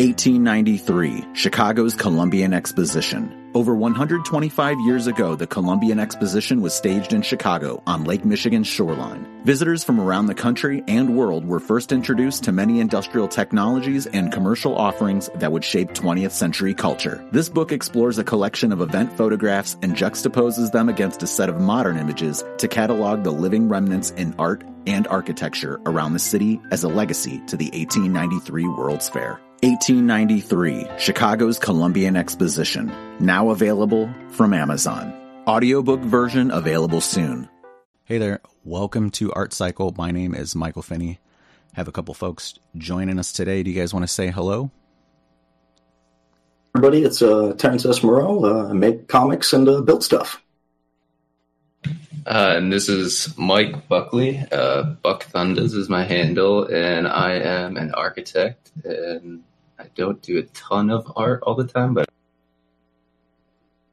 1893, Chicago's Columbian Exposition. Over 125 years ago, the Columbian Exposition was staged in Chicago on Lake Michigan's shoreline. Visitors from around the country and world were first introduced to many industrial technologies and commercial offerings that would shape 20th century culture. This book explores a collection of event photographs and juxtaposes them against a set of modern images to catalog the living remnants in art and architecture around the city as a legacy to the 1893 World's Fair. 1893, Chicago's Columbian Exposition, now available from Amazon. Audiobook version available soon. Hey there, welcome to Art Cycle. My name is Michael Finney. Have a couple folks joining us today. Do you guys want to say hello? Everybody, it's uh, Terrence S. Moreau. Uh, I make comics and uh, build stuff. Uh, and this is Mike Buckley. Uh, Buck Thunders is my handle, and I am an architect and I don't do a ton of art all the time, but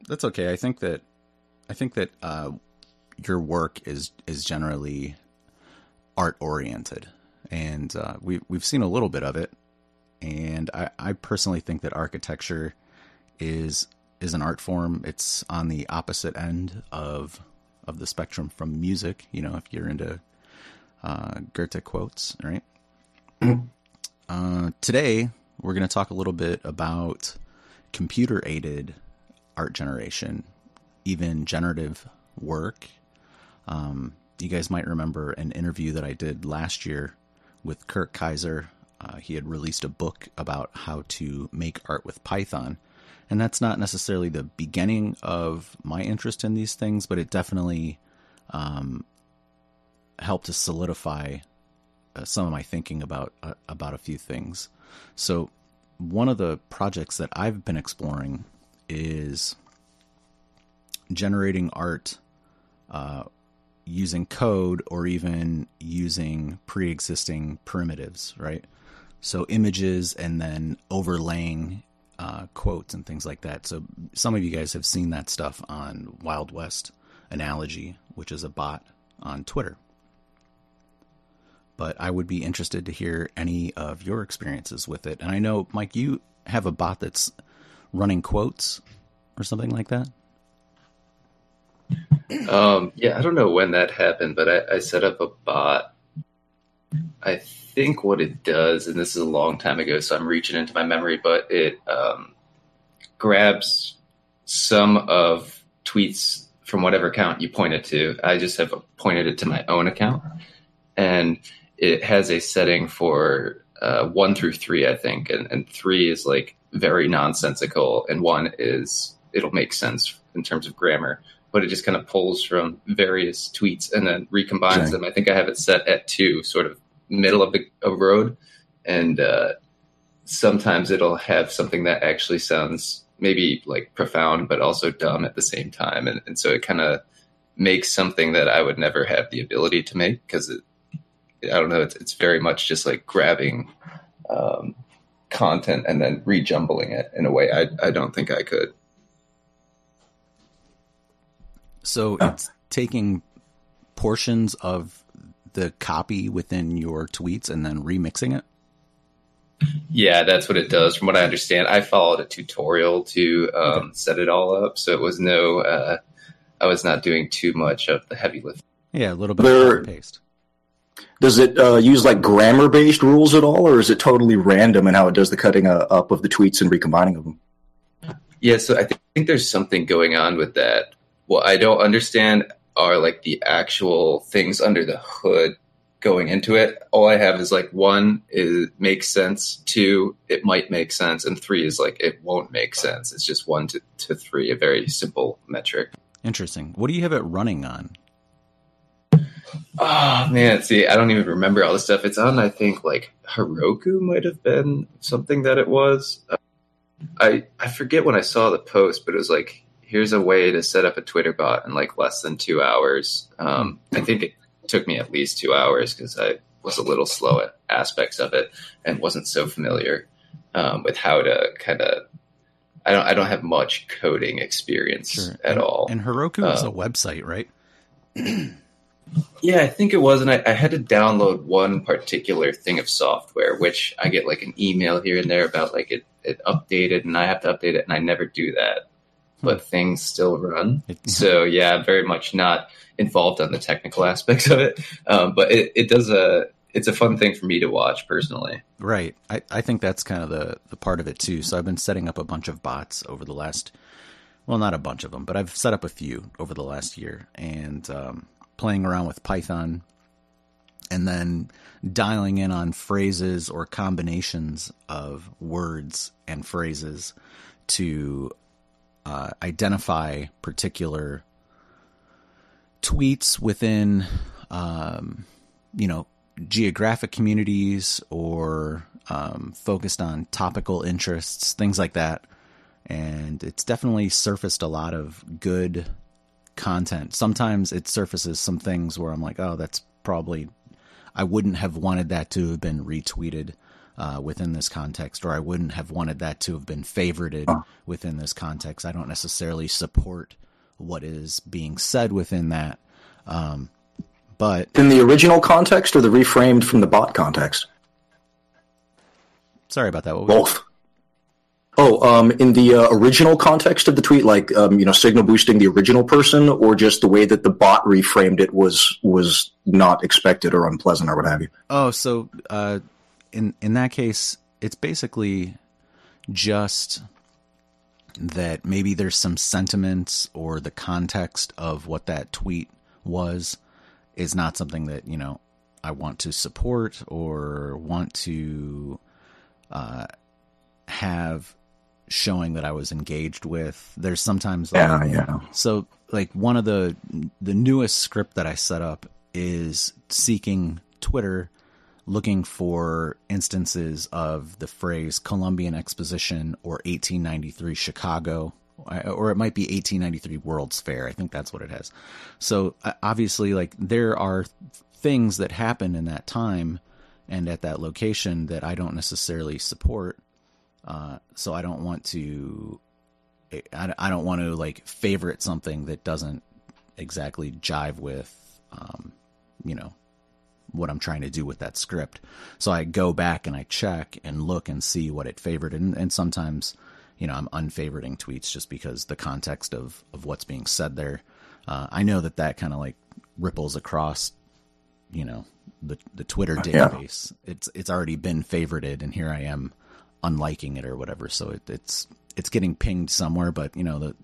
that's okay. I think that I think that uh, your work is is generally art oriented, and uh, we we've seen a little bit of it. And I, I personally think that architecture is is an art form. It's on the opposite end of of the spectrum from music. You know, if you're into uh, Goethe quotes, right? Mm-hmm. Uh, today, we're going to talk a little bit about computer aided art generation, even generative work. Um, you guys might remember an interview that I did last year with Kirk Kaiser. Uh, he had released a book about how to make art with Python. And that's not necessarily the beginning of my interest in these things, but it definitely um, helped to solidify uh, some of my thinking about uh, about a few things. So, one of the projects that I've been exploring is generating art uh, using code or even using pre existing primitives, right? So, images and then overlaying uh, quotes and things like that. So, some of you guys have seen that stuff on Wild West Analogy, which is a bot on Twitter but I would be interested to hear any of your experiences with it. And I know, Mike, you have a bot that's running quotes or something like that. Um, yeah, I don't know when that happened, but I, I set up a bot. I think what it does, and this is a long time ago, so I'm reaching into my memory, but it um, grabs some of tweets from whatever account you point it to. I just have pointed it to my own account, and it has a setting for uh, one through three, I think, and, and three is like very nonsensical, and one is it'll make sense in terms of grammar. But it just kind of pulls from various tweets and then recombines them. I think I have it set at two, sort of middle of the of road, and uh, sometimes it'll have something that actually sounds maybe like profound, but also dumb at the same time, and, and so it kind of makes something that I would never have the ability to make because it I don't know. It's it's very much just like grabbing um, content and then rejumbling it in a way I I don't think I could. So it's taking portions of the copy within your tweets and then remixing it. Yeah, that's what it does. From what I understand, I followed a tutorial to um, okay. set it all up, so it was no. Uh, I was not doing too much of the heavy lift. Yeah, a little bit there, of paste. Does it uh, use like grammar based rules at all, or is it totally random in how it does the cutting uh, up of the tweets and recombining of them? Yeah, so I th- think there's something going on with that. What I don't understand are like the actual things under the hood going into it. All I have is like one is makes sense, two it might make sense, and three is like it won't make sense. It's just one to, to three, a very simple metric. Interesting. What do you have it running on? Oh man, see, I don't even remember all the stuff. It's on. I think like Heroku might have been something that it was. Uh, I I forget when I saw the post, but it was like, here's a way to set up a Twitter bot in like less than two hours. Um, I think it took me at least two hours because I was a little slow at aspects of it and wasn't so familiar um, with how to kind of. I don't. I don't have much coding experience sure. at and, all. And Heroku um, is a um, website, right? Yeah, I think it was, and I, I, had to download one particular thing of software, which I get like an email here and there about like it, it updated, and I have to update it, and I never do that, but hmm. things still run. so yeah, very much not involved on the technical aspects of it, um, but it, it does a it's a fun thing for me to watch personally. Right, I, I think that's kind of the the part of it too. So I've been setting up a bunch of bots over the last, well, not a bunch of them, but I've set up a few over the last year, and um, playing around with Python and then dialing in on phrases or combinations of words and phrases to uh, identify particular tweets within, um, you know, geographic communities or um, focused on topical interests, things like that. And it's definitely surfaced a lot of good content. Sometimes it surfaces some things where I'm like, oh, that's probably I wouldn't have wanted that to have been retweeted uh, within this context, or I wouldn't have wanted that to have been favorited within this context. I don't necessarily support what is being said within that. Um, but in the original context or the reframed from the bot context? Sorry about that. Both. Oh, um, in the uh, original context of the tweet, like um, you know, signal boosting the original person, or just the way that the bot reframed it was was not expected or unpleasant or what have you. Oh, so uh, in in that case, it's basically just that maybe there's some sentiments or the context of what that tweet was is not something that you know I want to support or want to uh, have showing that I was engaged with. There's sometimes like, yeah, yeah. So like one of the the newest script that I set up is seeking Twitter looking for instances of the phrase Columbian Exposition or 1893 Chicago or it might be 1893 World's Fair. I think that's what it has. So obviously like there are things that happen in that time and at that location that I don't necessarily support uh, so I don't want to, I, I don't want to like favorite something that doesn't exactly jive with, um, you know, what I'm trying to do with that script. So I go back and I check and look and see what it favored. And, and sometimes, you know, I'm unfavoriting tweets just because the context of, of what's being said there. Uh, I know that that kind of like ripples across, you know, the the Twitter database. Yeah. It's it's already been favorited, and here I am unliking it or whatever. So it, it's it's getting pinged somewhere, but you know the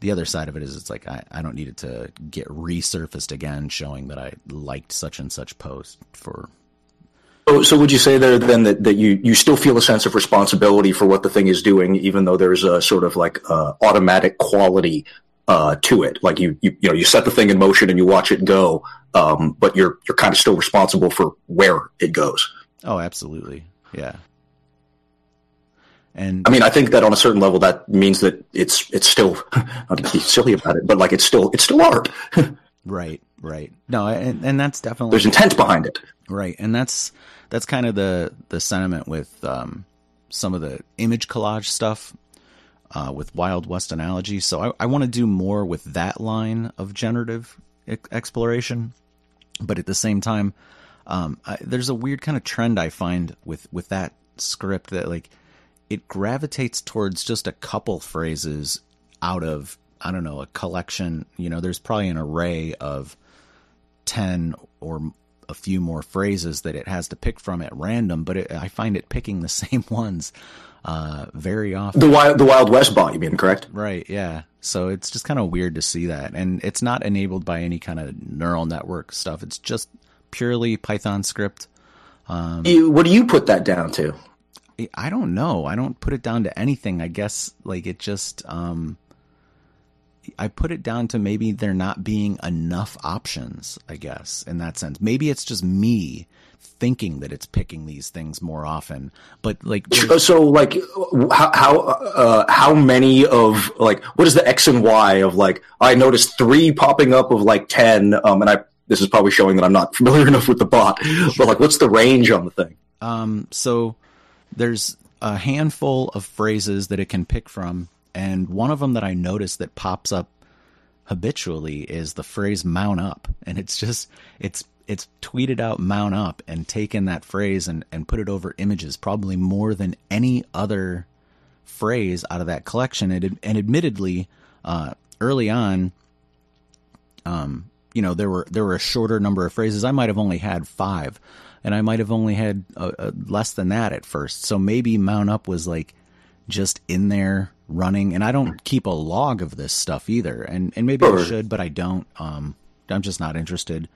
the other side of it is it's like I, I don't need it to get resurfaced again showing that I liked such and such post for so, so would you say there then that, that you, you still feel a sense of responsibility for what the thing is doing, even though there's a sort of like uh, automatic quality uh, to it? Like you, you, you know, you set the thing in motion and you watch it go, um, but you're you're kind of still responsible for where it goes. Oh, absolutely, yeah. And I mean, I think that on a certain level, that means that it's it's still not to be silly about it, but like it's still it's still art. right, right. No, and, and that's definitely there's intent behind it. Right, and that's that's kind of the the sentiment with um, some of the image collage stuff uh, with Wild West analogy. So I, I want to do more with that line of generative e- exploration, but at the same time, um, I, there's a weird kind of trend I find with with that script that like it gravitates towards just a couple phrases out of I don't know a collection. You know, there's probably an array of ten or a few more phrases that it has to pick from at random, but it, I find it picking the same ones uh, very often. The wild, the Wild West bot, you mean correct? Right. Yeah. So it's just kind of weird to see that, and it's not enabled by any kind of neural network stuff. It's just purely Python script. Um, what do you put that down to? I don't know. I don't put it down to anything. I guess like it just um I put it down to maybe there not being enough options, I guess, in that sense. Maybe it's just me thinking that it's picking these things more often. But like so like how how uh, how many of like what is the x and y of like I noticed 3 popping up of like 10 um and I this is probably showing that I'm not familiar enough with the bot. But like what's the range on the thing? Um so there's a handful of phrases that it can pick from, and one of them that I notice that pops up habitually is the phrase mount up and it's just it's it's tweeted out mount up and taken that phrase and, and put it over images probably more than any other phrase out of that collection. And, and admittedly uh, early on um, you know there were there were a shorter number of phrases. I might have only had five and i might have only had uh, uh, less than that at first so maybe mount up was like just in there running and i don't keep a log of this stuff either and and maybe Sure. i should but i don't um i'm just not interested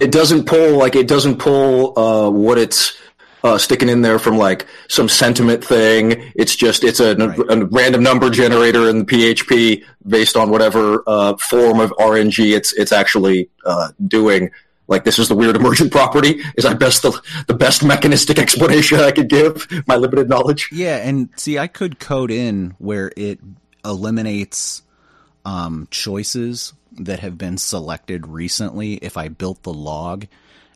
It doesn't pull like it doesn't pull uh, what it's uh, sticking in there from like some sentiment thing. It's just it's a, Right. a random number generator in the PHP based on whatever uh, form of RNG it's it's actually uh, doing. Like this is the weird emergent property. Is I best the the best mechanistic explanation I could give my limited knowledge. Yeah, and see, I could code in where it eliminates um, choices that have been selected recently if I built the log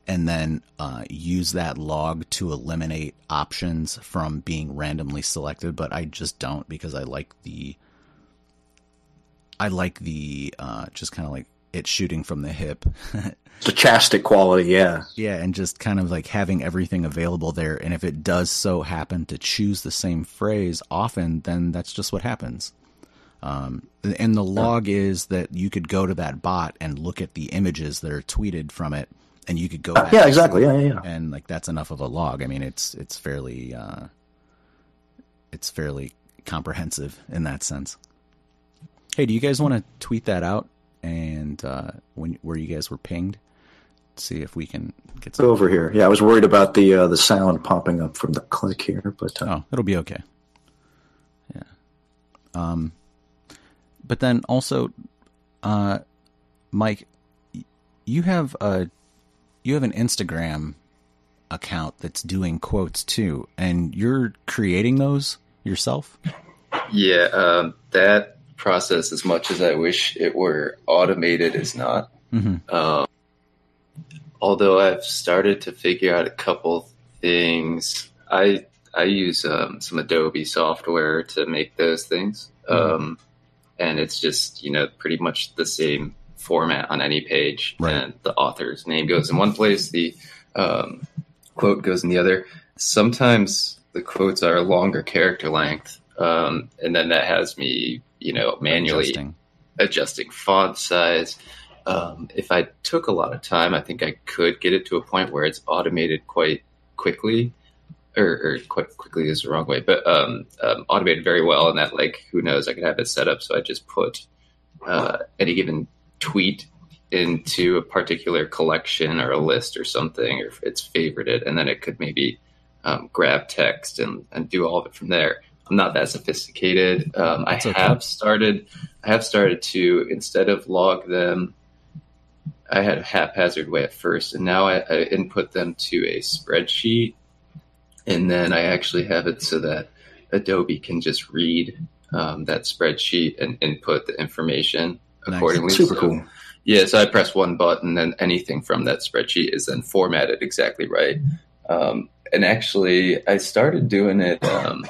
and then uh, use that log to eliminate options from being randomly selected, but I just don't because I like the I like the uh, just kind of like it shooting from the hip. Stochastic quality, yeah. Yeah, and just kind of like having everything available there. And if it does so happen to choose the same phrase often, then that's just what happens. Um, and the log is that you could go to that bot and look at the images that are tweeted from it, and you could go back. Yeah, exactly. Yeah, yeah, yeah. And like that's enough of a log. I mean, it's it's fairly uh, it's fairly comprehensive in that sense. Hey, do you guys want to tweet that out and uh, when where you guys were pinged? See if we can get some. Over here. Yeah, I was worried about the uh, the sound popping up from the click here, but uh, Oh, it'll be okay. Yeah. Um, but then also, uh, Mike, you have a you have an Instagram account that's doing quotes too, and you're creating those yourself. Yeah, um, that process, as much as I wish it were automated, is not. hmm Um, although I've started to figure out a couple things, I I use um, some Adobe software to make those things, um, and it's just you know pretty much the same format on any page, Right. and the author's name goes in one place, the um, quote goes in the other. Sometimes the quotes are longer character length, um, and then that has me you know manually Adjusting. adjusting font size. Um, if I took a lot of time, I think I could get it to a point where it's automated quite quickly, or, or quite quickly is the wrong way, but um, um, automated very well. And that, like, who knows, I could have it set up so I just put uh, any given tweet into a particular collection or a list or something, or if it's favorited, and then it could maybe um, grab text and, and do all of it from there. I'm not that sophisticated. Um, I okay. have started. I have started to instead of log them. I had a haphazard way at first, and now I, I input them to a spreadsheet, and then I actually have it so that Adobe can just read um, that spreadsheet and input the information Nice. accordingly. super So- cool. yeah, so I press one button, and anything from that spreadsheet is then formatted exactly right. Um, and actually, I started doing it. Um,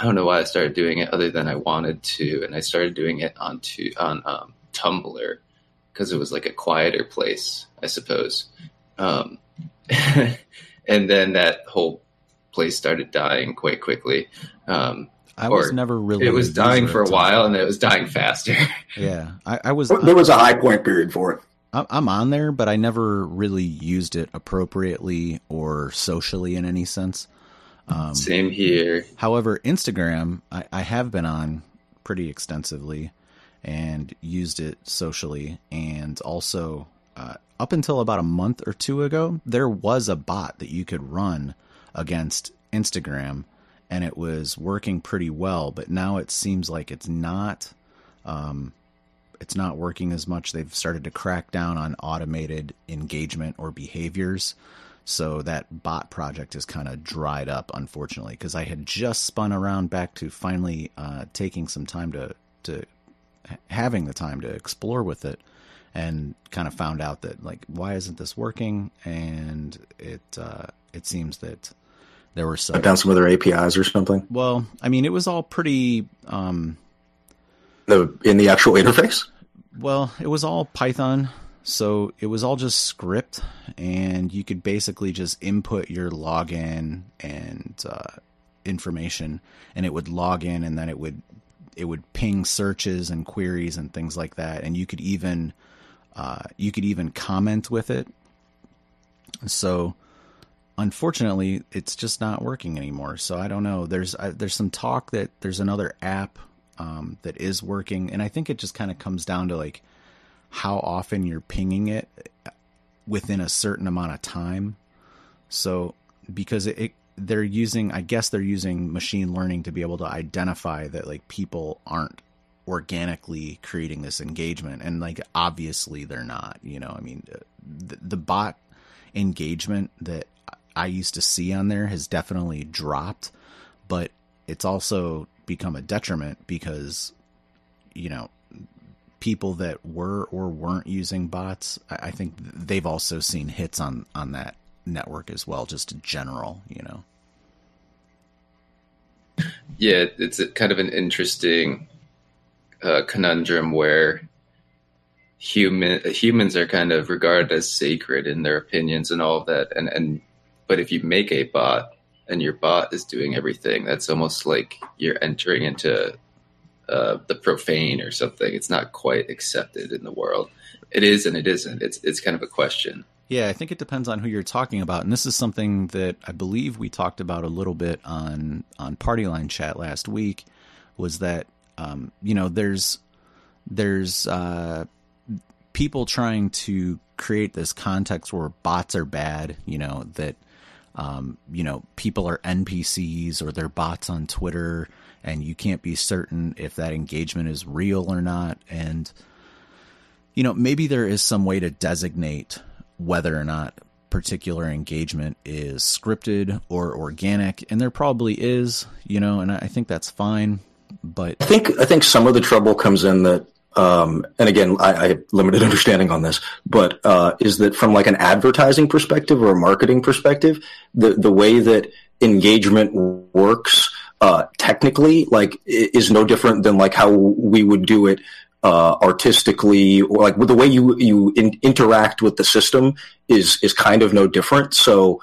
I don't know why I started doing it, other than I wanted to, and I started doing it onto on um, Tumblr because it was like a quieter place, I suppose. Um, and then that whole place started dying quite quickly. Um, I was never really. it was dying for a while, and it was dying faster. Yeah, I, I was. There was a high point period for it. I'm I'm on there, but I never really used it appropriately or socially in any sense. Um, Same here. However, Instagram, I, I have been on pretty extensively and used it socially. And also, uh, up until about a month or two ago, there was a bot that you could run against Instagram, and it was working pretty well. But now it seems like it's not. Um, it's not working as much. They've started to crack down on automated engagement or behaviors. So that bot project is kind of dried up, unfortunately, because I had just spun around back to finally uh, taking some time to to having the time to explore with it, and kind of found out that like why isn't this working? And it uh, it seems that there were some down some other APIs or something. well, I mean, it was all pretty um, The in the actual interface. Well, it was all Python. So it was all just script, and you could basically just input your login and uh, information, and it would log in, and then it would it would ping searches and queries and things like that, and you could even uh, you could even comment with it. So unfortunately, it's just not working anymore. So I don't know. There's uh, there's some talk that there's another app um, that is working, and I think it just kind of comes down to like how often you're pinging it within a certain amount of time. So because it, it they're using I guess they're using machine learning to be able to identify that like people aren't organically creating this engagement and like obviously they're not, you know. I mean the, the bot engagement that I used to see on there has definitely dropped, but it's also become a detriment because you know people that were or weren't using bots, I think they've also seen hits on on that network as well, just in general, you know. Yeah, it's a, kind of an interesting uh, conundrum where human humans are kind of regarded as sacred in their opinions and all of that, and and but if you make a bot and your bot is doing everything, that's almost like you're entering into uh, the profane or something. It's not quite accepted in the world. It is and it isn't. It's it's kind of a question. Yeah, I think it depends on who you're talking about, and this is something that I believe we talked about a little bit on on Party Line Chat last week. Was that um, you know there's there's uh, people trying to create this context where bots are bad. You know that um, you know people are NPCs or they're bots on Twitter and you can't be certain if that engagement is real or not. And, you know, maybe there is some way to designate whether or not particular engagement is scripted or organic. And there probably is, you know, and I think that's fine. But I think, I think some of the trouble comes in that um, and again, I, I, have limited understanding on this, but uh, is that from like an advertising perspective or a marketing perspective, the the way that engagement works uh, technically like is no different than like how we would do it uh, artistically or like with the way you you in, interact with the system is is kind of no different. So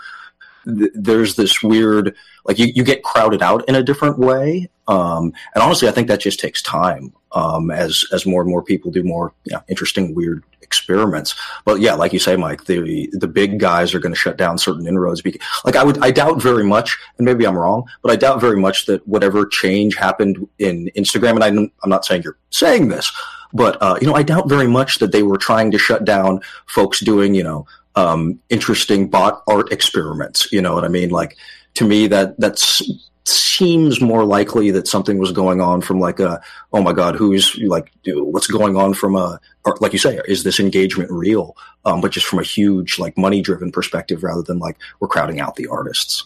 th- there's this weird like you, you get crowded out in a different way. Um, and honestly, I think that just takes time um, as as more and more people do more you know, interesting, weird experiments. But yeah, like you say, Mike, the the big guys are going to shut down certain inroads. Because, like I would, I doubt very much, and maybe I'm wrong, but I doubt very much that whatever change happened in Instagram, and I, I'm not saying you're saying this, but uh, you know, I doubt very much that they were trying to shut down folks doing you know um, interesting bot art experiments. You know what I mean? Like to me, that that's seems more likely that something was going on from like a oh my god who's like what's going on from a like you say is this engagement real? Um, but just from a huge like money driven perspective rather than like we're crowding out the artists.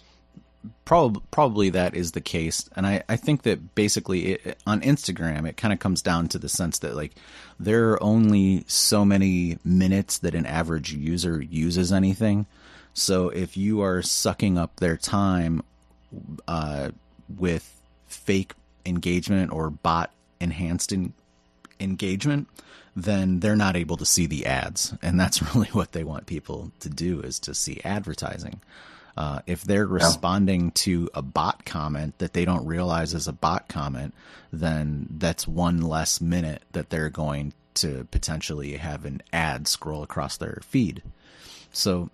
Probably probably that is the case. And i i think that basically it, on instagram it kind of comes down to the sense that like there are only so many minutes that an average user uses anything. So if you are sucking up their time uh, with fake engagement or bot enhanced in- engagement, then they're not able to see the ads, and that's really what they want people to do is to see advertising. Uh, if they're responding yeah. to a bot comment that they don't realize is a bot comment, then that's one less minute that they're going to potentially have an ad scroll across their feed. So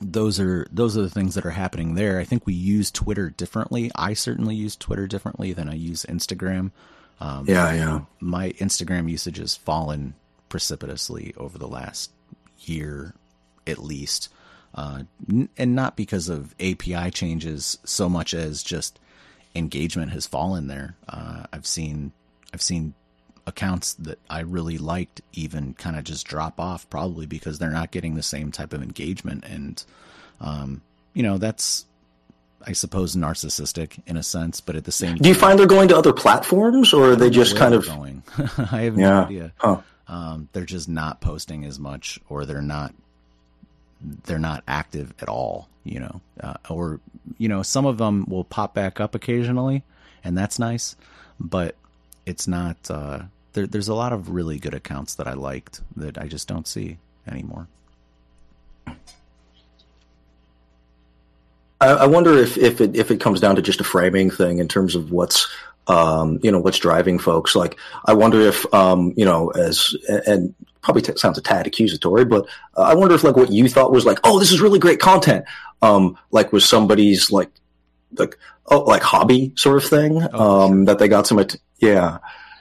those are those are the things that are happening there. I think we use Twitter differently. I certainly use Twitter differently than I use Instagram. Um, yeah, yeah. My Instagram usage has fallen precipitously over the last year, at least, uh, n- and not because of API changes so much as just engagement has fallen there. Uh, I've seen I've seen accounts that I really liked even kind of just drop off, probably because they're not getting the same type of engagement. And, um, you know, that's, I suppose, narcissistic in a sense, but at the same Do you find they're going to other platforms or are they just kind of going? I have yeah. no idea. Huh. Um, they're just not posting as much or they're not they're not active at all, you know, uh, or you know, some of them will pop back up occasionally, and that's nice, but it's not uh, there, there's a lot of really good accounts that I liked that I just don't see anymore. I, I wonder if if it if it comes down to just a framing thing in terms of what's um, you know what's driving folks. Like I wonder if um, you know as and probably t- sounds a tad accusatory, but uh, I wonder if like what you thought was like, oh, this is really great content, um, like was somebody's like like oh like hobby sort of thing Oh, um, that they got some at- yeah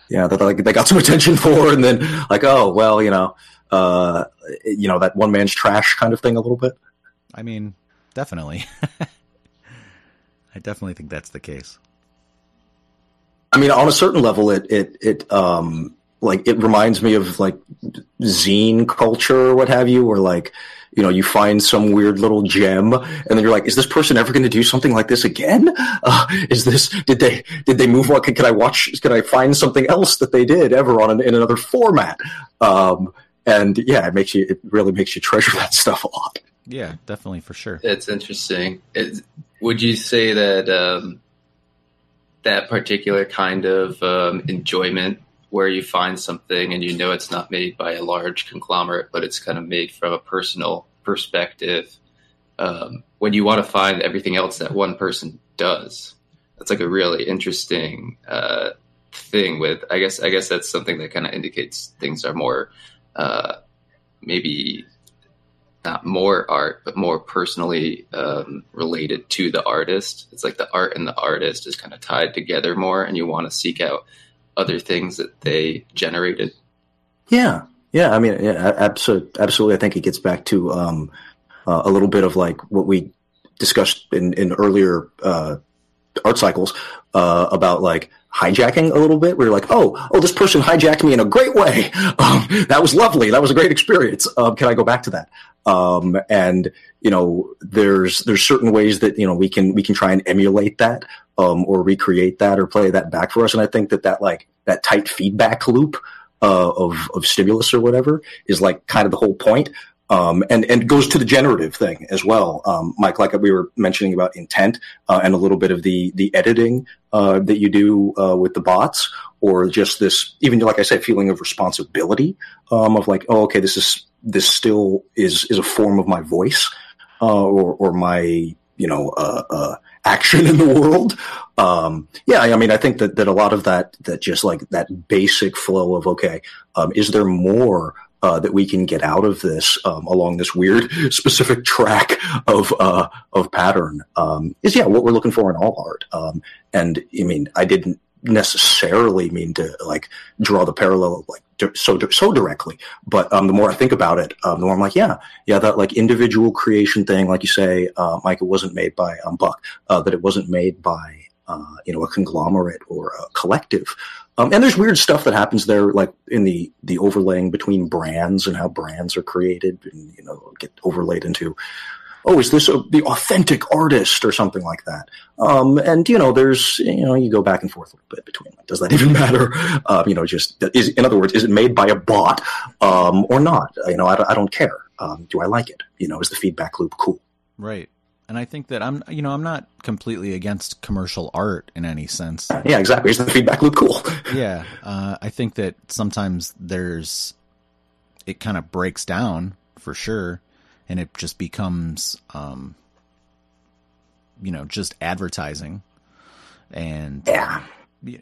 yeah that like they got some attention for, and then like oh well you know uh, you know that one man's trash kind of thing a little bit. I mean, definitely. I definitely think that's the case. I mean, on a certain level, it it it um like it reminds me of like zine culture or what have you, where like you know you find some weird little gem, and then you're like, is this person ever going to do something like this again? Uh, is this did they did they move on? Can, can I watch? Can I find something else that they did ever on an, in another format? Um, and yeah, it makes you it really makes you treasure that stuff a lot. Yeah, definitely for sure. It's interesting. It, would you say that um, that particular kind of um, enjoyment, where you find something and you know it's not made by a large conglomerate, but it's kind of made from a personal perspective, um, when you want to find everything else that one person does, that's like a really interesting uh, thing. With I guess I guess that's something that kind of indicates things are more uh, maybe not more art, but more personally um, related to the artist. It's like the art and the artist is kind of tied together more, and you want to seek out other things that they generated. Yeah, yeah. I mean, yeah, absolutely. Absolutely. I think it gets back to um, uh, a little bit of like what we discussed in in earlier uh, art cycles uh, about like hijacking a little bit. Where you're like, oh, oh, this person hijacked me in a great way. Um, that was lovely. That was a great experience. Um, can I go back to that? Um, and you know, there's there's certain ways that you know we can we can try and emulate that um, or recreate that or play that back for us. And I think that that like that tight feedback loop uh, of of stimulus or whatever is like kind of the whole point. Um, and and goes to the generative thing as well, um, Mike. Like we were mentioning about intent uh, and a little bit of the the editing uh, that you do uh, with the bots, or just this even like I said, feeling of responsibility um, of like, oh, okay, this is this still is is a form of my voice uh, or or my you know uh, uh, action in the world. Um, yeah, I mean, I think that that a lot of that that just like that basic flow of okay, um, is there more uh, that we can get out of this um, along this weird specific track of uh, of pattern um, is yeah what we're looking for in all art. Um, and I mean, I didn't necessarily mean to like draw the parallel like so so directly, but um, the more I think about it, um, the more I'm like, yeah, yeah, that like individual creation thing, like you say, uh, Mike, it wasn't made by um, Buck, uh, that it wasn't made by uh, you know a conglomerate or a collective. Um, and there's weird stuff that happens there, like in the the overlaying between brands and how brands are created, and you know get overlaid into, oh, is this a, the authentic artist or something like that? Um, and you know, there's you know you go back and forth a little bit between like, does that even matter? Um, you know, just is in other words, is it made by a bot um, or not? You know, I, I don't care. Um, do I like it? You know, is the feedback loop cool? Right. And I think that I'm, you know, I'm not completely against commercial art in any sense. Yeah, exactly. Is the feedback loop cool? yeah, uh, I think that sometimes there's, it kind of breaks down for sure, and it just becomes, um, you know, just advertising, and yeah,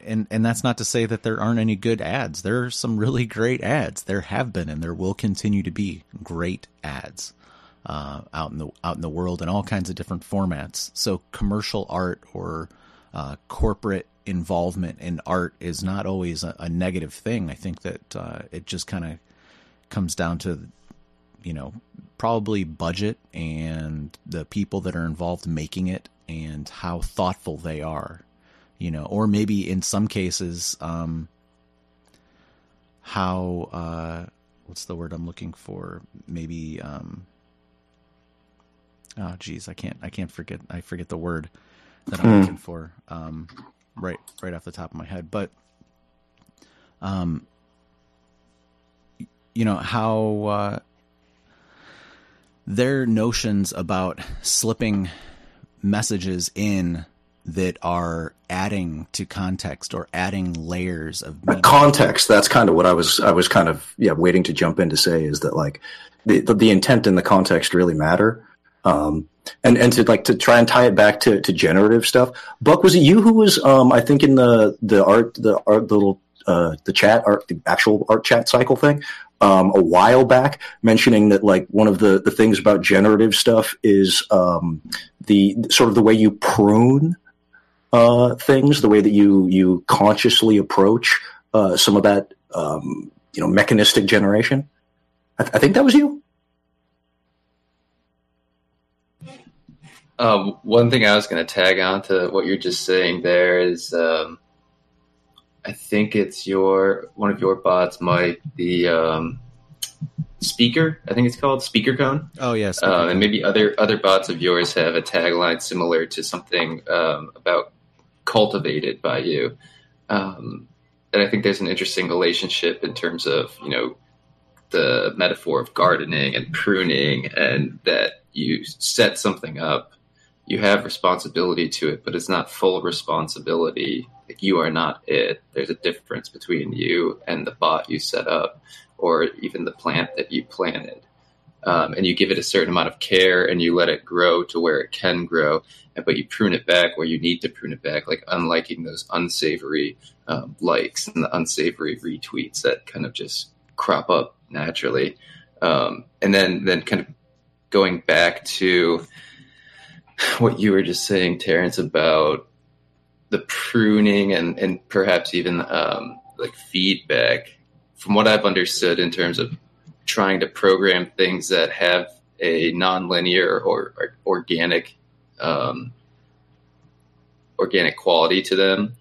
and and that's not to say that there aren't any good ads. There are some really great ads. There have been, and there will continue to be great ads uh, out in the out in the world in all kinds of different formats. So commercial art or uh, corporate involvement in art is not always a, a negative thing. I think that uh, it just kind of comes down to you know probably budget and the people that are involved making it and how thoughtful they are you know or maybe in some cases um how uh what's the word i'm looking for? Maybe um oh geez i can't i can't forget i forget the word that i'm looking for um right right off the top of my head but um you know how uh their notions about slipping messages in that are adding to context or adding layers of meaning. context. That's kind of what I was I was kind of yeah waiting to jump in to say is that like the the, the intent and the context really matter. Um, and and to like to try and tie it back to, to generative stuff. Buck, was it you who was um I think in the the art the art the little uh the chat art the actual art chat cycle thing um a while back mentioning that like one of the the things about generative stuff is um the sort of the way you prune uh things, the way that you you consciously approach uh some of that um you know mechanistic generation. I, th- I think that was you. Um, one thing I was going to tag on to what you're just saying there is, um, I think it's your one of your bots, Mike, the um, speaker. I think it's called speaker cone. Oh yes, uh, and maybe other other bots of yours have a tagline similar to something um, about cultivated by you. Um, and I think there's an interesting relationship in terms of you know the metaphor of gardening and pruning, and that you set something up you have responsibility to it, but it's not full responsibility. Like you are not it. There's a difference between you and the bot you set up, or even the plant that you planted. Um, and you give it a certain amount of care, and you let it grow to where it can grow, but you prune it back where you need to prune it back, like unliking those unsavory um, likes and the unsavory retweets that kind of just crop up naturally. Um, and then, then kind of going back to what you were just saying, Terrence, about the pruning and, and perhaps even um, like feedback. From what I've understood in terms of trying to program things that have a nonlinear or, or organic um, organic quality to them,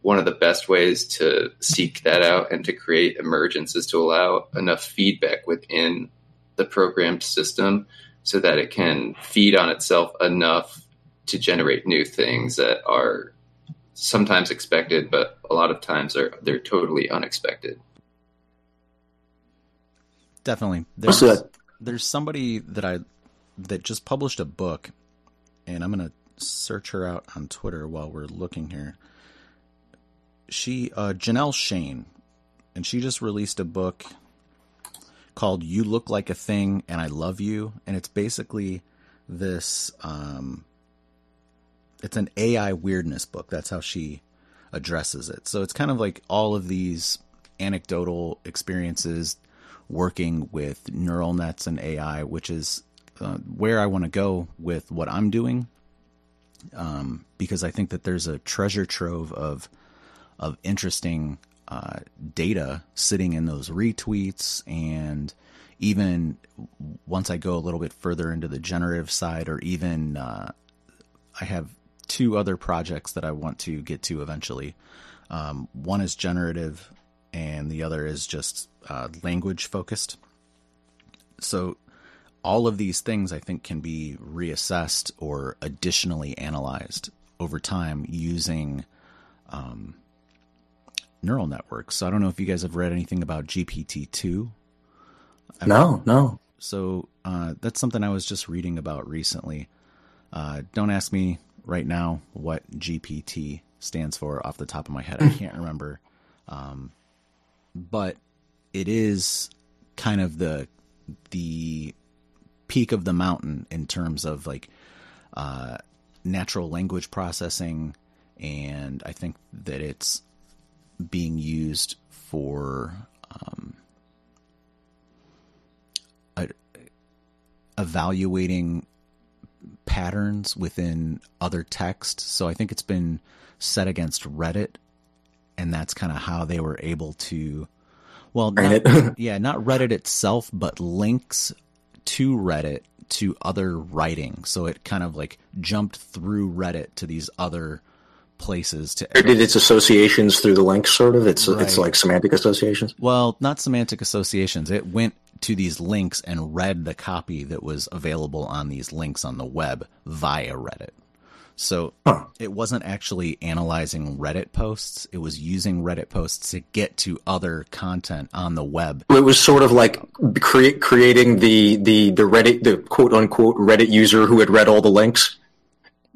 one of the best ways to seek that out and to create emergence is to allow enough feedback within the programmed system so that it can feed on itself enough to generate new things that are sometimes expected, but a lot of times are they're totally unexpected. Definitely. There's, there's somebody that I that just published a book, and I'm gonna search her out on Twitter while we're looking here. She uh, Janelle Shane, and she just released a book called "You Look Like a Thing and I Love You," and it's basically this. Um, it's an AI weirdness book. That's how she addresses it. So it's kind of like all of these anecdotal experiences working with neural nets and AI, which is uh, where I want to go with what I'm doing. Um, because I think that there's a treasure trove of of interesting uh, data sitting in those retweets and even once I go a little bit further into the generative side or even uh, I have two other projects that I want to get to eventually. Um, one is generative and the other is just uh, language focused. So all of these things I think can be reassessed or additionally analyzed over time using um, neural networks. So I don't know if you guys have read anything about GPT two. No, no. So uh, that's something I was just reading about recently. Uh, don't ask me right now what GPT stands for off the top of my head. I can't remember. Um, but it is kind of the the peak of the mountain in terms of like uh, natural language processing, and I think that it's being used for um, a, evaluating patterns within other text. So I think it's been set against Reddit, and that's kind of how they were able to. Well, not, yeah, not Reddit itself, but links to Reddit to other writing. So it kind of like jumped through Reddit to these other places to or did its associations through the links sort of it's right. it's like semantic associations well not semantic associations it went to these links and read the copy that was available on these links on the web via reddit so huh. it wasn't actually analyzing reddit posts it was using reddit posts to get to other content on the web it was sort of like create, creating the the the reddit the quote unquote reddit user who had read all the links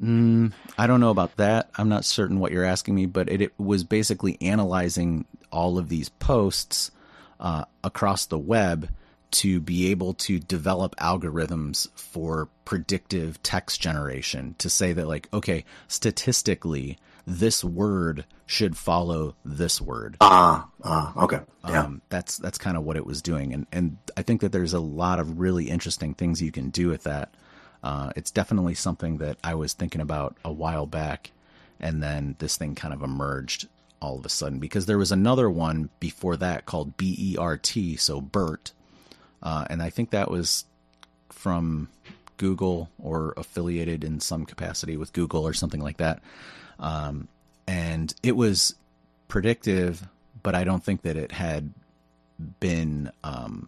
Mm, I don't know about that. I'm not certain what you're asking me, but it, it was basically analyzing all of these posts uh, across the web to be able to develop algorithms for predictive text generation to say that like okay statistically this word should follow this word. Ah ah okay. Yeah. Um, that's that's kind of what it was doing. And and i think that there's a lot of really interesting things you can do with that. Uh, it's definitely something that i was thinking about a while back and then this thing kind of emerged all of a sudden. Because there was another one before that called bert so bert uh, and I think that was from Google or affiliated in some capacity with Google or something like that. Um, and it was predictive, but I don't think that it had been um,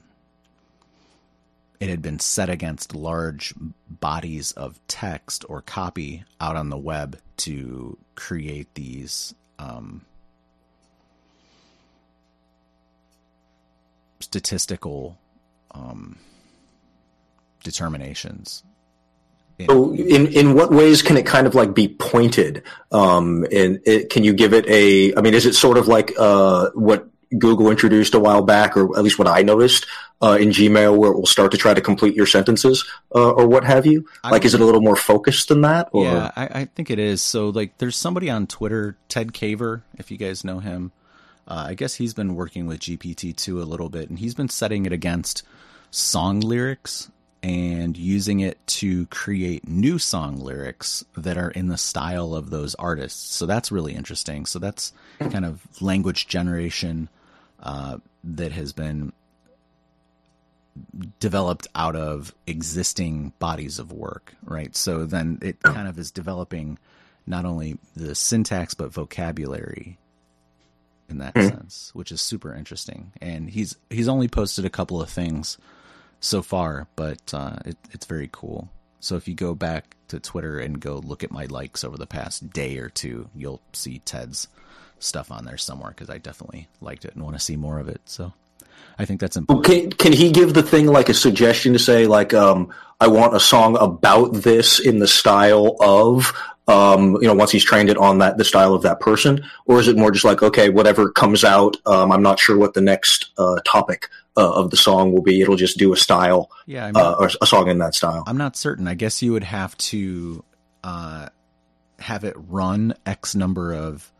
it had been set against large bodies of text or copy out on the web to create these um, statistical um, determinations. So, in in what ways can it kind of like be pointed? Um, and it, can you give it a? I mean, is it sort of like uh, what Google introduced a while back, or at least what I noticed uh, in Gmail, where it will start to try to complete your sentences uh, or what have you? Like, is it a little more focused than that? Or? Yeah, I, I, think it is. So, like, there's somebody on Twitter, Ted Caver, if you guys know him. Uh, I guess he's been working with GPT two a little bit, and he's been setting it against song lyrics and using it to create new song lyrics that are in the style of those artists. So that's really interesting. So that's kind of language generation uh, that has been developed out of existing bodies of work, right? So then it kind of is developing not only the syntax but vocabulary in that mm-hmm. sense, which is super interesting. And he's he's only posted a couple of things so far, but uh, it, it's very cool. So if you go back to Twitter and go look at my likes over the past day or two, you'll see Ted's stuff on there somewhere because I definitely liked it and want to see more of it. So I think that's important. Can, can he give the thing like a suggestion to say like, um, I want a song about this in the style of, um, you know, once he's trained it on that, the style of that person, or is it more just like, okay, whatever comes out, um, I'm not sure what the next uh, topic uh, of the song will be. It'll just do a style, yeah, I mean, uh, or a song in that style. I'm not certain. I guess you would have to uh, have it run X number of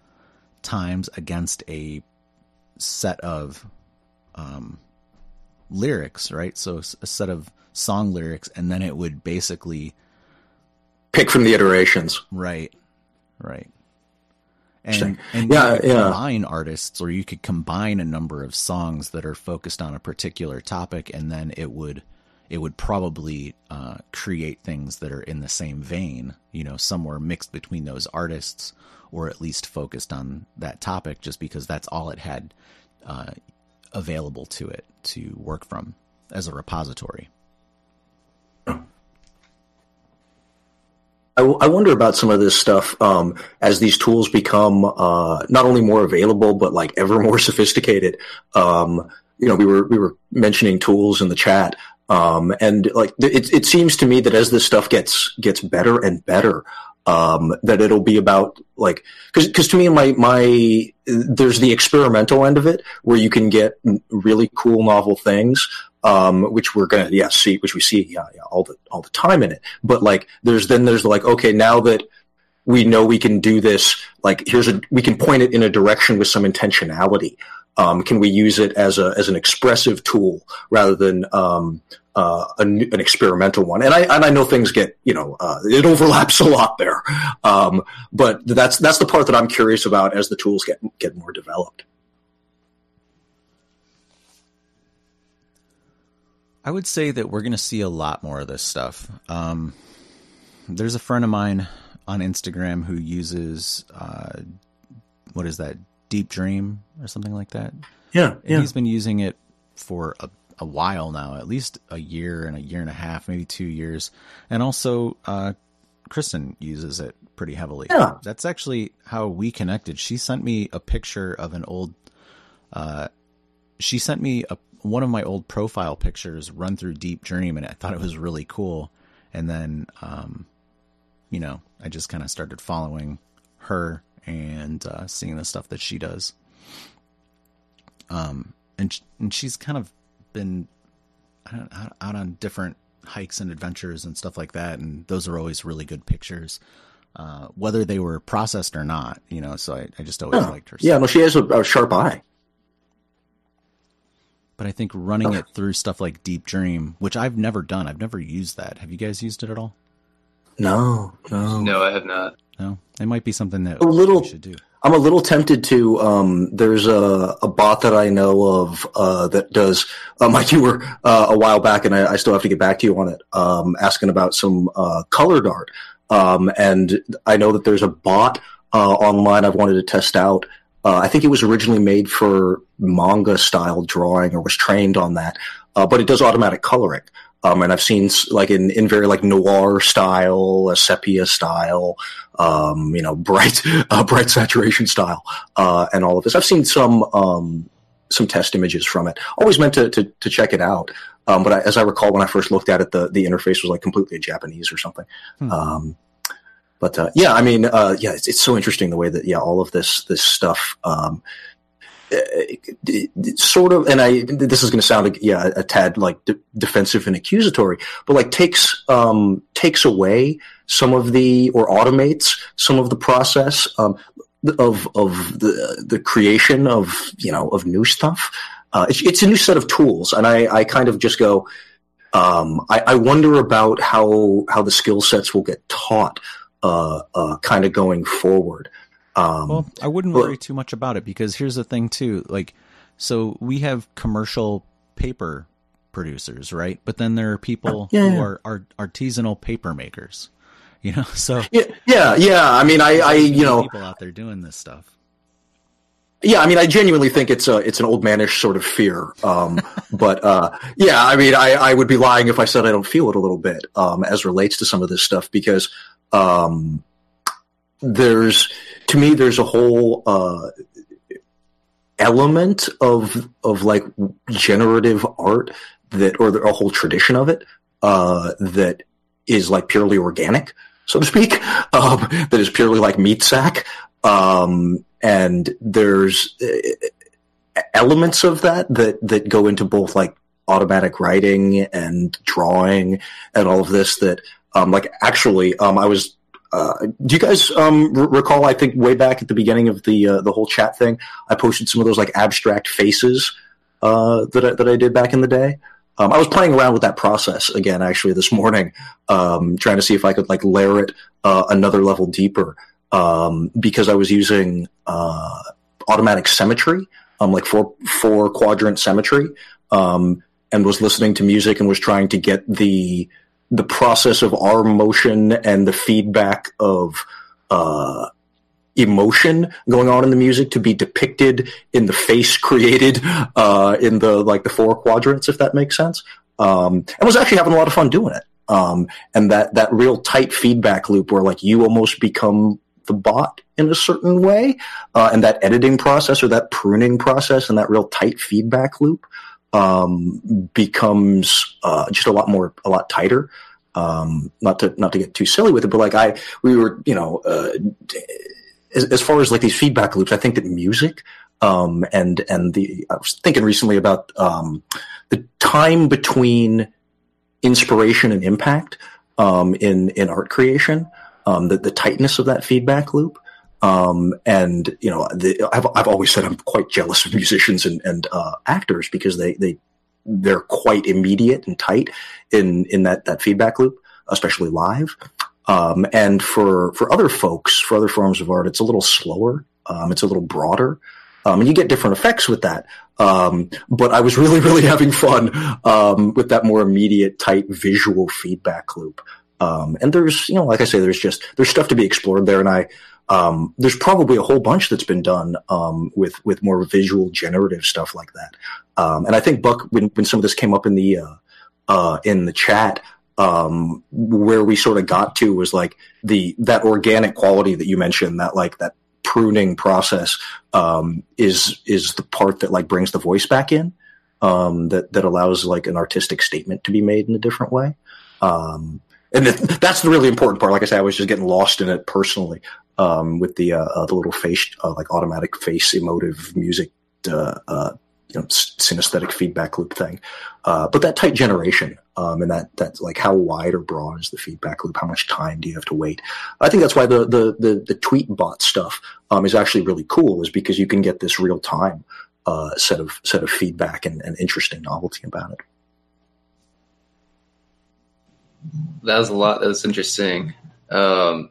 times against a set of um, lyrics, right? So a set of song lyrics, and then it would basically pick from the iterations. Right, right and, and yeah, yeah. combine artists or you could combine a number of songs that are focused on a particular topic and then it would it would probably uh, create things that are in the same vein you know somewhere mixed between those artists or at least focused on that topic just because that's all it had uh, available to it to work from as a repository I, I wonder about some of this stuff um, as these tools become uh, not only more available but like ever more sophisticated. Um, you know, we were we were mentioning tools in the chat, um, and like it, it seems to me that as this stuff gets gets better and better, um, that it'll be about like because to me my my there's the experimental end of it where you can get really cool novel things um, which we're gonna yeah see which we see yeah, yeah all the all the time in it. But like there's then there's like okay now that we know we can do this like here's a we can point it in a direction with some intentionality um, can we use it as a as an expressive tool rather than um, uh, an, experimental one. And I and I know things get you know uh, it overlaps a lot there, um, but that's that's the part that I'm curious about as the tools get get more developed. I would say that we're going to see a lot more of this stuff. Um, there's a friend of mine on Instagram who uses uh, what is that Deep Dream or something like that. Yeah, yeah. He's been using it for a a while now, at least a year and a year and a half, maybe two years. And also, uh, Kristen uses it pretty heavily. Yeah. That's actually how we connected. She sent me a picture of an old, uh, she sent me a, one of my old profile pictures run through Deep Dream, and I thought it was really cool. And then, um, you know, I just kind of started following her and uh, seeing the stuff that she does. Um, and and she's kind of been out, out on different hikes and adventures and stuff like that, and those are always really good pictures. Uh, whether they were processed or not, you know. So I, I just always yeah. liked her. Yeah, no, she has a, a, sharp eye. But I think running it through stuff like Deep Dream, which I've never done, I've never used that. Have you guys used it at all? No, no, no, I have not. No, it might be something that a little should do. I'm a little tempted to. Um, there's a, a bot that I know of uh, that does. Uh, Mike, you were uh, a while back, and I, I, still have to get back to you on it. Um, asking about some uh, colored art, um, and I know that there's a bot uh, online I've wanted to test out. Uh, I think it was originally made for manga style drawing, or was trained on that, but it does automatic coloring. Um, and I've seen like in, in very like noir style, a sepia style, um, you know, bright, uh, bright saturation style, uh, and all of this. I've seen some, um, some test images from it. Always meant to, to, to check it out. Um, but I, as I recall, when I first looked at it, the, the interface was like completely Japanese or something. Hmm. Um, but, uh, yeah, I mean, uh, yeah, it's, it's so interesting the way that, yeah, all of this, this stuff, um, sort of, and I this is going to sound yeah a tad like de- defensive and accusatory, but like takes um, takes away some of the or automates some of the process um, of of the the creation of you know of new stuff. Uh, it's, it's a new set of tools, and I, I kind of just go. Um, I, I, wonder about how how the skill sets will get taught, uh, uh, kind of going forward. Um, well, I wouldn't worry too much about it because here's the thing too. Like, so we have commercial paper producers, right? But then there are people yeah, who yeah. are, are artisanal paper makers. You know, so yeah, yeah, yeah. I mean, I, I, you know, people out there doing this stuff. Yeah, I mean, I genuinely think it's a it's an old manish sort of fear. Um, but uh, yeah, I mean, I, I would be lying if I said I don't feel it a little bit um, as relates to some of this stuff because um, there's to me there's a whole uh, element of of like generative art that or a whole tradition of it uh, that is like purely organic so to speak um, that is purely like meat sack um, and there's uh, elements of that that that go into both like automatic writing and drawing and all of this that um, like actually um, I was uh, do you guys um, r- recall? I think way back at the beginning of the uh, the whole chat thing, I posted some of those like abstract faces uh, that I, that I did back in the day. Um, I was playing around with that process again actually this morning, um, trying to see if I could like layer it uh, another level deeper um, because I was using uh, automatic symmetry, um, like four four quadrant symmetry, um, and was listening to music and was trying to get the the process of our motion and the feedback of uh, emotion going on in the music to be depicted in the face created uh, in the like the four quadrants, if that makes sense. Um, and was actually having a lot of fun doing it. Um, and that that real tight feedback loop where like you almost become the bot in a certain way, uh, and that editing process or that pruning process and that real tight feedback loop um, becomes uh, just a lot more, a lot tighter. Um, not to not to get too silly with it, but like I, we were, you know, uh, as, as, far as like these feedback loops, I think that music um, and and the I was thinking recently about um, the time between inspiration and impact um, in in art creation, um, the the tightness of that feedback loop. Um, and you know, the, I've I've always said I'm quite jealous of musicians and and uh, actors because they they they're quite immediate and tight in in that that feedback loop, especially live. Um, and for for other folks, for other forms of art, it's a little slower. Um, it's a little broader, um, and you get different effects with that. Um, but I was really really having fun um, with that more immediate, tight visual feedback loop. Um, and there's you know, like I say, there's just there's stuff to be explored there, and I um, there's probably a whole bunch that's been done um, with with more visual generative stuff like that. Um, and I think Buck, when when some of this came up in the uh, uh, in the chat, um, where we sort of got to was like the that organic quality that you mentioned, that like that pruning process um, is is the part that like brings the voice back in, um, that that allows like an artistic statement to be made in a different way. And that's the really important part. Like I said, I was just getting lost in it personally um, with the uh, uh, the little face, uh, like automatic face emotive music, uh, uh, you know, synesthetic feedback loop thing. Uh, but that tight generation, um, and that that's like how wide or broad is the feedback loop? How much time do you have to wait? I think that's why the the the, the tweet bot stuff um, is actually really cool, is because you can get this real time set of set of feedback and, and interesting novelty about it. That was a lot. That was interesting. Um,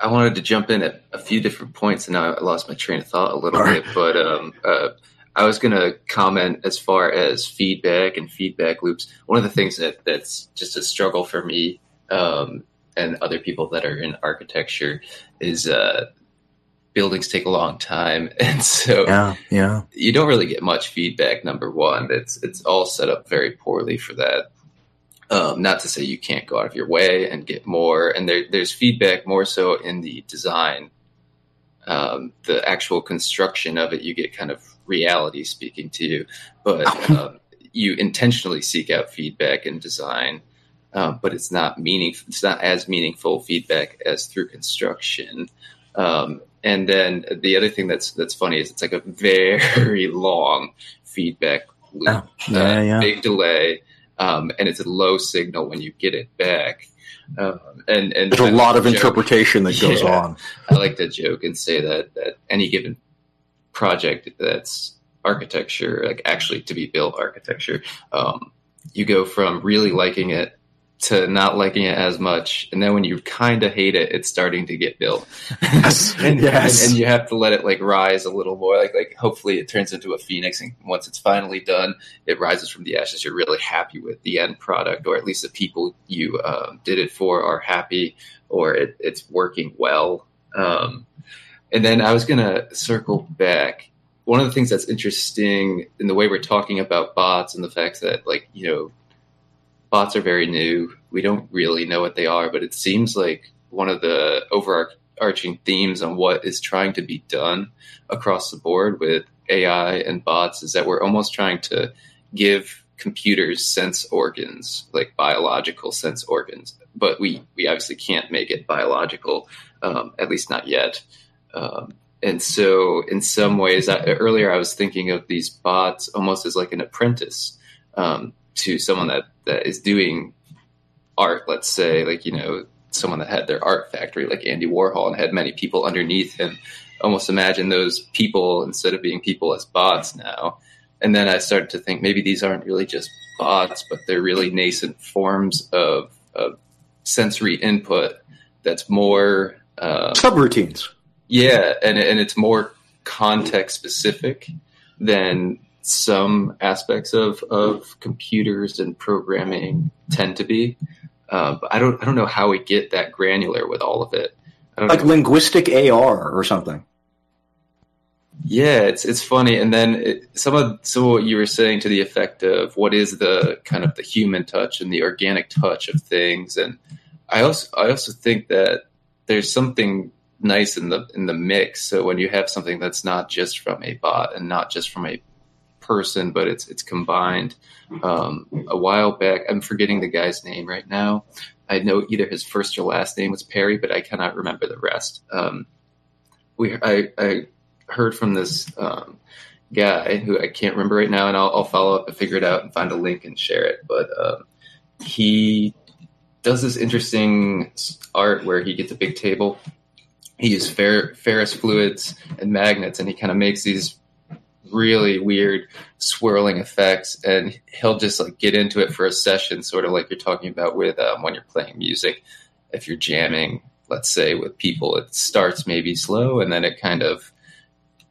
I wanted to jump in at a few different points, and now I lost my train of thought a little All bit. Right. But um, uh, I was going to comment as far as feedback and feedback loops. One of the things that that's just a struggle for me um, and other people that are in architecture is uh, buildings take a long time, and so yeah, yeah, you don't really get much feedback. Number one, it's it's all set up very poorly for that. Um, not to say you can't go out of your way and get more, and there, there's feedback more so in the design, um, the actual construction of it. You get kind of reality speaking to you, but um, you intentionally seek out feedback in design, um, but it's not meaningful. It's not as meaningful feedback as through construction. Um, and then the other thing that's that's funny is it's like a very long feedback loop, oh, yeah, uh, yeah. big delay um, and it's a low signal when you get it back. Um, and and there's a lot of joke, interpretation that goes yeah, on. I like to joke and say that that any given project that's architecture, like actually to be built architecture, um, you go from really liking it to not liking it as much, and then when you kind of hate it, it's starting to get built. Yes. and, yes. And, and, you have to let it like rise a little more. Like like hopefully it turns into a phoenix, and once it's finally done, it rises from the ashes. You're really happy with the end product, or at least the people you um, did it for are happy, or it, it's working well. Um, and then I was gonna circle back. One of the things that's interesting in the way we're talking about bots and the fact that like you know bots are very new. We don't really know what they are, but it seems like one of the overarching themes on what is trying to be done across the board with AI and bots is that we're almost trying to give computers sense organs, like biological sense organs, but we, we obviously can't make it biological, um, at least not yet. Um, and so, in some ways, I, earlier I was thinking of these bots almost as like an apprentice um, to someone that that is doing art, let's say, like, you know, someone that had their art factory, like Andy Warhol, and had many people underneath him. Almost imagine those people instead of being people as bots now. And then I started to think maybe these aren't really just bots, but they're really nascent forms of, of sensory input that's more uh, subroutines. Yeah, and and it's more context specific than some aspects of of computers and programming tend to be. Uh, but I don't I don't know how we get that granular with all of it. Like know. linguistic AR or something. Yeah, it's it's funny, and then it, some of some of what you were saying to the effect of what is the kind of the human touch and the organic touch of things, and I also I also think that there's something nice in the in the mix. So when you have something that's not just from a bot and not just from a person, but it's it's combined. Um, a while back, I'm forgetting the guy's name right now. I know either his first or last name was Perry, but I cannot remember the rest. Um, we I, I heard from this um, guy who I can't remember right now, and I'll, I'll, follow up and figure it out and find a link and share it. But um, he does this interesting art where he gets a big table. He uses fer- ferrous fluids and magnets, and he kind of makes these really weird swirling effects and he'll just like get into it for a session sort of like you're talking about with um, when you're playing music. If you're jamming let's say with people it starts maybe slow and then it kind of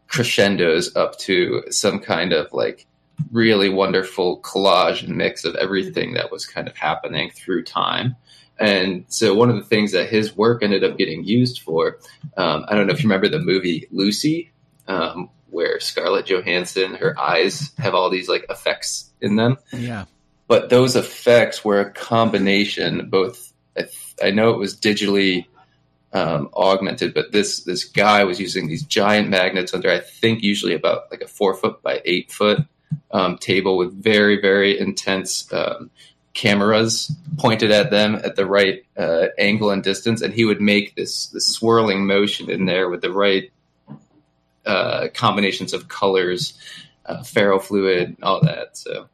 crescendos up to some kind of like really wonderful collage and mix of everything that was kind of happening through time. And so one of the things that his work ended up getting used for um, i don't know if you remember the movie lucy um, where Scarlett Johansson, her eyes have all these like effects in them. Yeah. But those effects were a combination, both, I, th- I know it was digitally um, augmented, but this, this guy was using these giant magnets under, I think, usually about like a four foot by eight foot um, table with very, very intense um, cameras pointed at them at the right uh, angle and distance, and he would make this this swirling motion in there with the right uh, combinations of colors, uh, ferrofluid, all that. So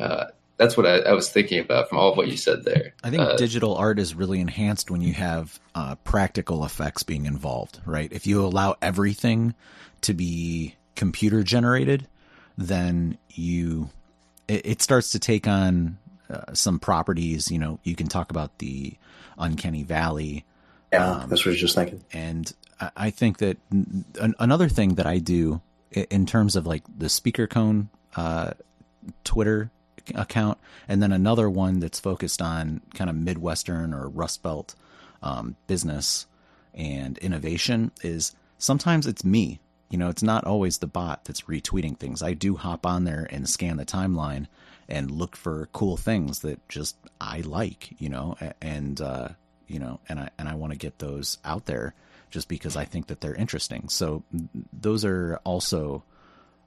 uh, that's what I, I, was thinking about from all of what you said there. I think uh, digital art is really enhanced when you have uh, practical effects being involved, right? If you allow everything to be computer generated, then you it, it starts to take on uh, some properties. You know, you can talk about the uncanny valley. Yeah, um, that's what I was just thinking. And I, think that another thing that I do in terms of like the speaker cone uh, Twitter account, and then another one that's focused on kind of Midwestern or Rust Belt um, business and innovation is sometimes it's me. You know, it's not always the bot that's retweeting things. I do hop on there and scan the timeline and look for cool things that just I like, you know, and uh, you know, and I and I want to get those out there just because I think that they're interesting. So those are also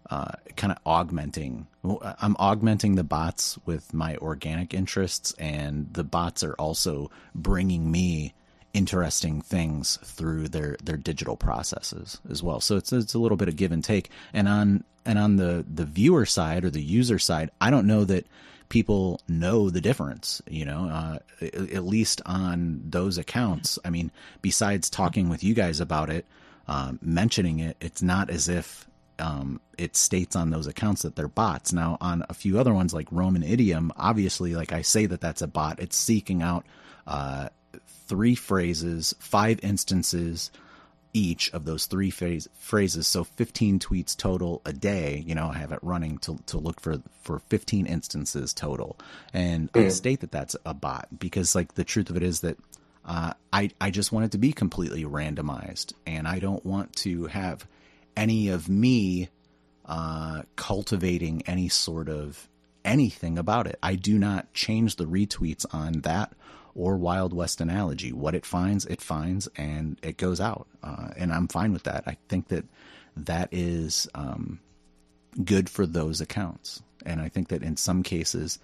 uh, kind of augmenting. I'm augmenting the bots with my organic interests, and the bots are also bringing me interesting things through their their digital processes as well. So it's it's a little bit of give and take. And on and on the the viewer side or the user side, I don't know that people know the difference. You know, uh, at least on those accounts. I mean, besides talking with you guys about it, uh, mentioning it, it's not as if um, it states on those accounts that they're bots. Now, on a few other ones like Roman Idiom, obviously, like I say that that's a bot. It's seeking out uh, three phrases, five instances each of those three phase, phrases. So 15 tweets total a day. You know, I have it running to, to look for, for 15 instances total. And mm. I state that that's a bot because like the truth of it is that uh, I, I just want it to be completely randomized and I don't want to have any of me uh, cultivating any sort of anything about it. I do not change the retweets on that or Wild West analogy. What it finds, it finds, and it goes out. Uh, and I'm fine with that. I think that that is um, good for those accounts. And I think that in some cases,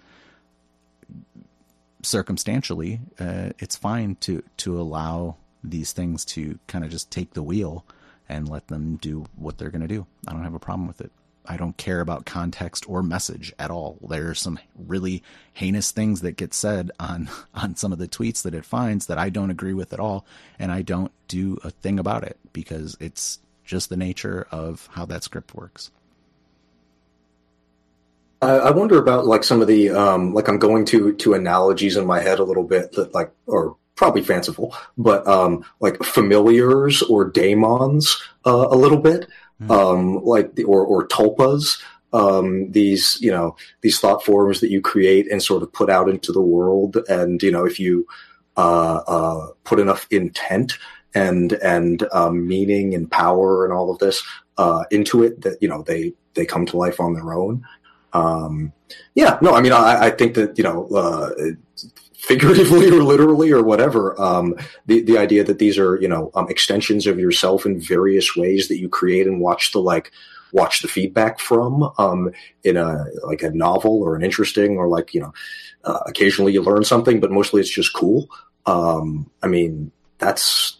circumstantially, uh, it's fine to to allow these things to kind of just take the wheel and let them do what they're going to do. I don't have a problem with it. I don't care about context or message at all. There are some really heinous things that get said on on some of the tweets that it finds that I don't agree with at all, and I don't do a thing about it because it's just the nature of how that script works. I wonder about like some of the um, like I'm going to to analogies in my head a little bit that like or probably fanciful, but um, like familiars or daemons uh, a little bit mm. um, like the, or or tulpas. Um, these you know these thought forms that you create and sort of put out into the world, and you know if you uh, uh, put enough intent and and um, meaning and power and all of this uh, into it, that you know they they come to life on their own. Um, yeah, no, I mean, I, I think that you know, uh, figuratively or literally or whatever. Um, the the idea that these are you know um, extensions of yourself in various ways that you create and watch the like watch the feedback from um, in a like a novel or an interesting or like you know uh, occasionally you learn something, but mostly it's just cool. Um, I mean that's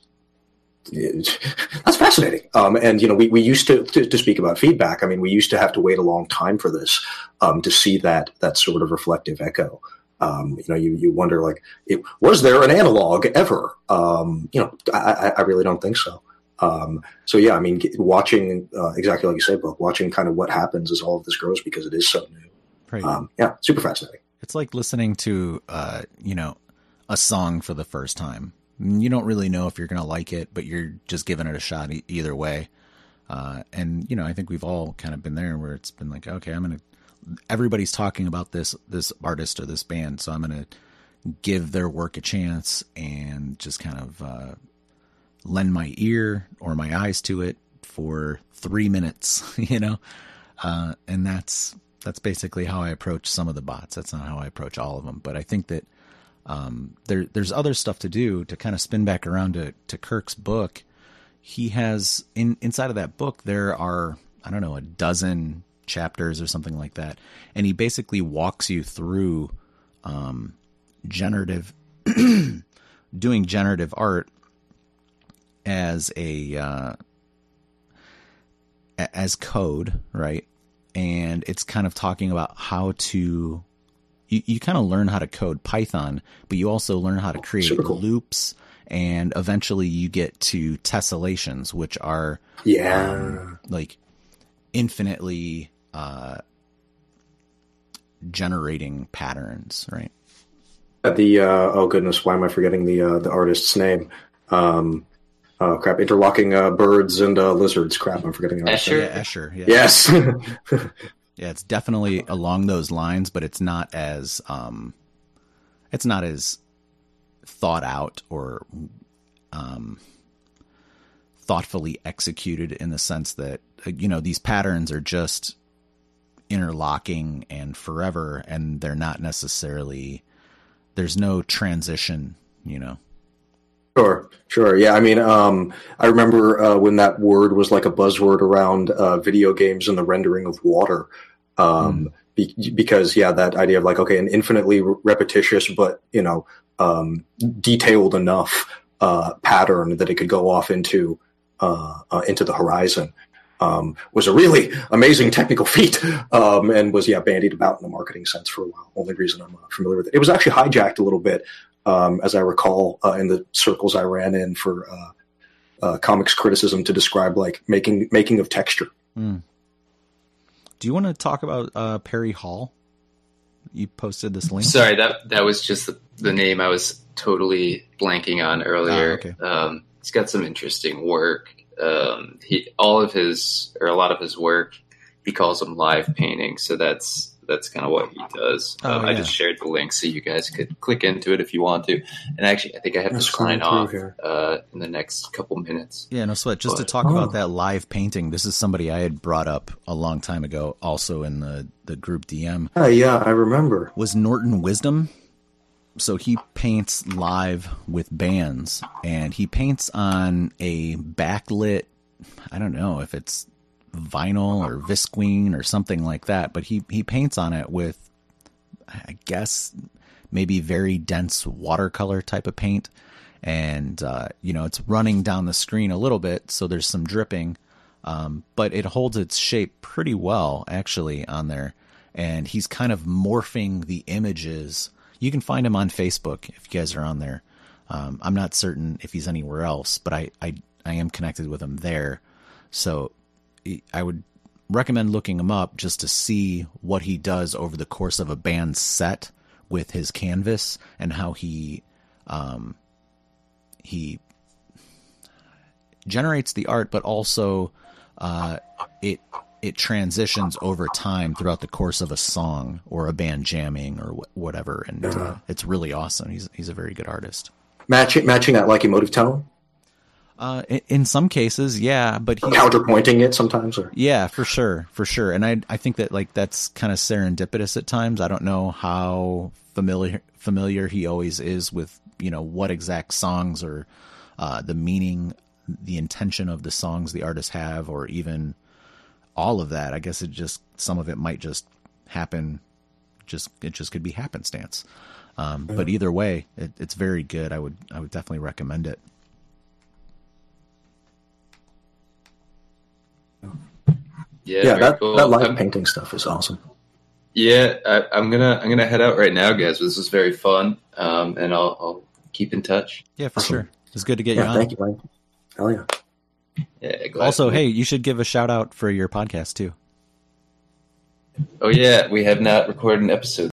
that's fascinating. Um, and you know, we, we used to, to, to speak about feedback. I mean, we used to have to wait a long time for this um, to see that that sort of reflective echo. Um, you know, you, you wonder like, it, was there an analog ever? Um, you know, I, I really don't think so. Um, so yeah, I mean, watching uh, exactly like you said, Brooke, watching kind of what happens as all of this grows because it is so new. Right. Um, yeah, super fascinating. It's like listening to, uh, you know, a song for the first time. You don't really know if you're going to like it, but you're just giving it a shot e- either way. Uh, and you know, I think we've all kind of been there where it's been like, okay, I'm going to everybody's talking about this this artist or this band, so I'm to give their work a chance and just kind of uh, lend my ear or my eyes to it for three minutes, you know, uh, and that's that's basically how I approach some of the bots. That's not how I approach all of them, but I think that um, there there's other stuff to do to kind of spin back around to to Kirk's book. He has in inside of that book there are I don't know a dozen chapters or something like that. And he basically walks you through um, generative doing generative art as a uh, as code, right? And it's kind of talking about how to you, you kind of learn how to code Python, but you also learn how to create cool. loops and eventually you get to tessellations, which are yeah um, like infinitely uh, generating patterns, right? The uh, oh goodness, why am I forgetting the uh, the artist's name? Um, oh crap, interlocking uh, birds and uh, lizards. Crap, I'm forgetting. Escher. Yeah, Escher. Yeah. Yes. yeah, it's definitely along those lines, but it's not as um, it's not as thought out or um, thoughtfully executed in the sense that you know these patterns are just interlocking and forever, and they're not necessarily there's no transition, you know. Sure, sure. Yeah, I mean, um, I remember uh, when that word was like a buzzword around uh, video games and the rendering of water. Um, mm. be- because, yeah, that idea of like, okay, an infinitely repetitious, but, you know, um, detailed enough uh, pattern that it could go off into uh, uh, into the horizon um, was a really amazing technical feat um, and was yeah bandied about in the marketing sense for a while. Only reason I'm uh, familiar with it. It was actually hijacked a little bit, um, as I recall, uh, in the circles I ran in for uh, uh, comics criticism to describe like making making of texture. Mm. Do you want to talk about uh, Perry Hall? You posted this link. Sorry, that that was just the, the name I was totally blanking on earlier. Ah, okay. Um, he's got some interesting work um, he all of his or a lot of his work he calls them live paintings. So that's that's kind of what he does. Oh, um, yeah. I just shared the link so you guys could click into it if you want to. And actually, I think I have to sign off uh, in the next couple minutes. Yeah, no sweat. Just but, to talk oh. about that live painting, this is somebody I had brought up a long time ago, also in the the group DM. Uh, yeah, I remember. Was Norton Wisdom? So he paints live with bands and he paints on a backlit I don't know if it's vinyl or visqueen or something like that, but he he paints on it with I guess maybe very dense watercolor type of paint. And uh, you know it's running down the screen a little bit so there's some dripping um, but it holds its shape pretty well actually on there. And he's kind of morphing the images you can find him on Facebook if you guys are on there. Um, I'm not certain if he's anywhere else, but I, I, I am connected with him there. So I would recommend looking him up just to see what he does over the course of a band set with his canvas and how he um, he generates the art, but also uh, it it transitions over time throughout the course of a song or a band jamming or wh- whatever, and uh, it's really awesome. He's he's a very good artist. Matching matching that like emotive tone. Uh, in, in, some cases, yeah, but he, counterpointing it sometimes, or yeah, for sure, for sure. And I I think that like that's kind of serendipitous at times. I don't know how familiar familiar he always is with you know what exact songs or uh, the meaning, the intention of the songs the artists have, or even all of that. I guess it just some of it might just happen. Just it just could be happenstance. Um, yeah. But either way, it, it's very good. I would I would definitely recommend it. Yeah, yeah that, cool. that light I'm, painting stuff is awesome. Yeah, I, am gonna I'm gonna head out right now, guys. This was very fun, um, and I'll, I'll keep in touch. Yeah, for awesome. sure. It's good to get yeah, you on. Thank you, Mike. Hell yeah. Yeah, also, hey, you should give a shout out for your podcast too. Oh yeah, we have not recorded an episode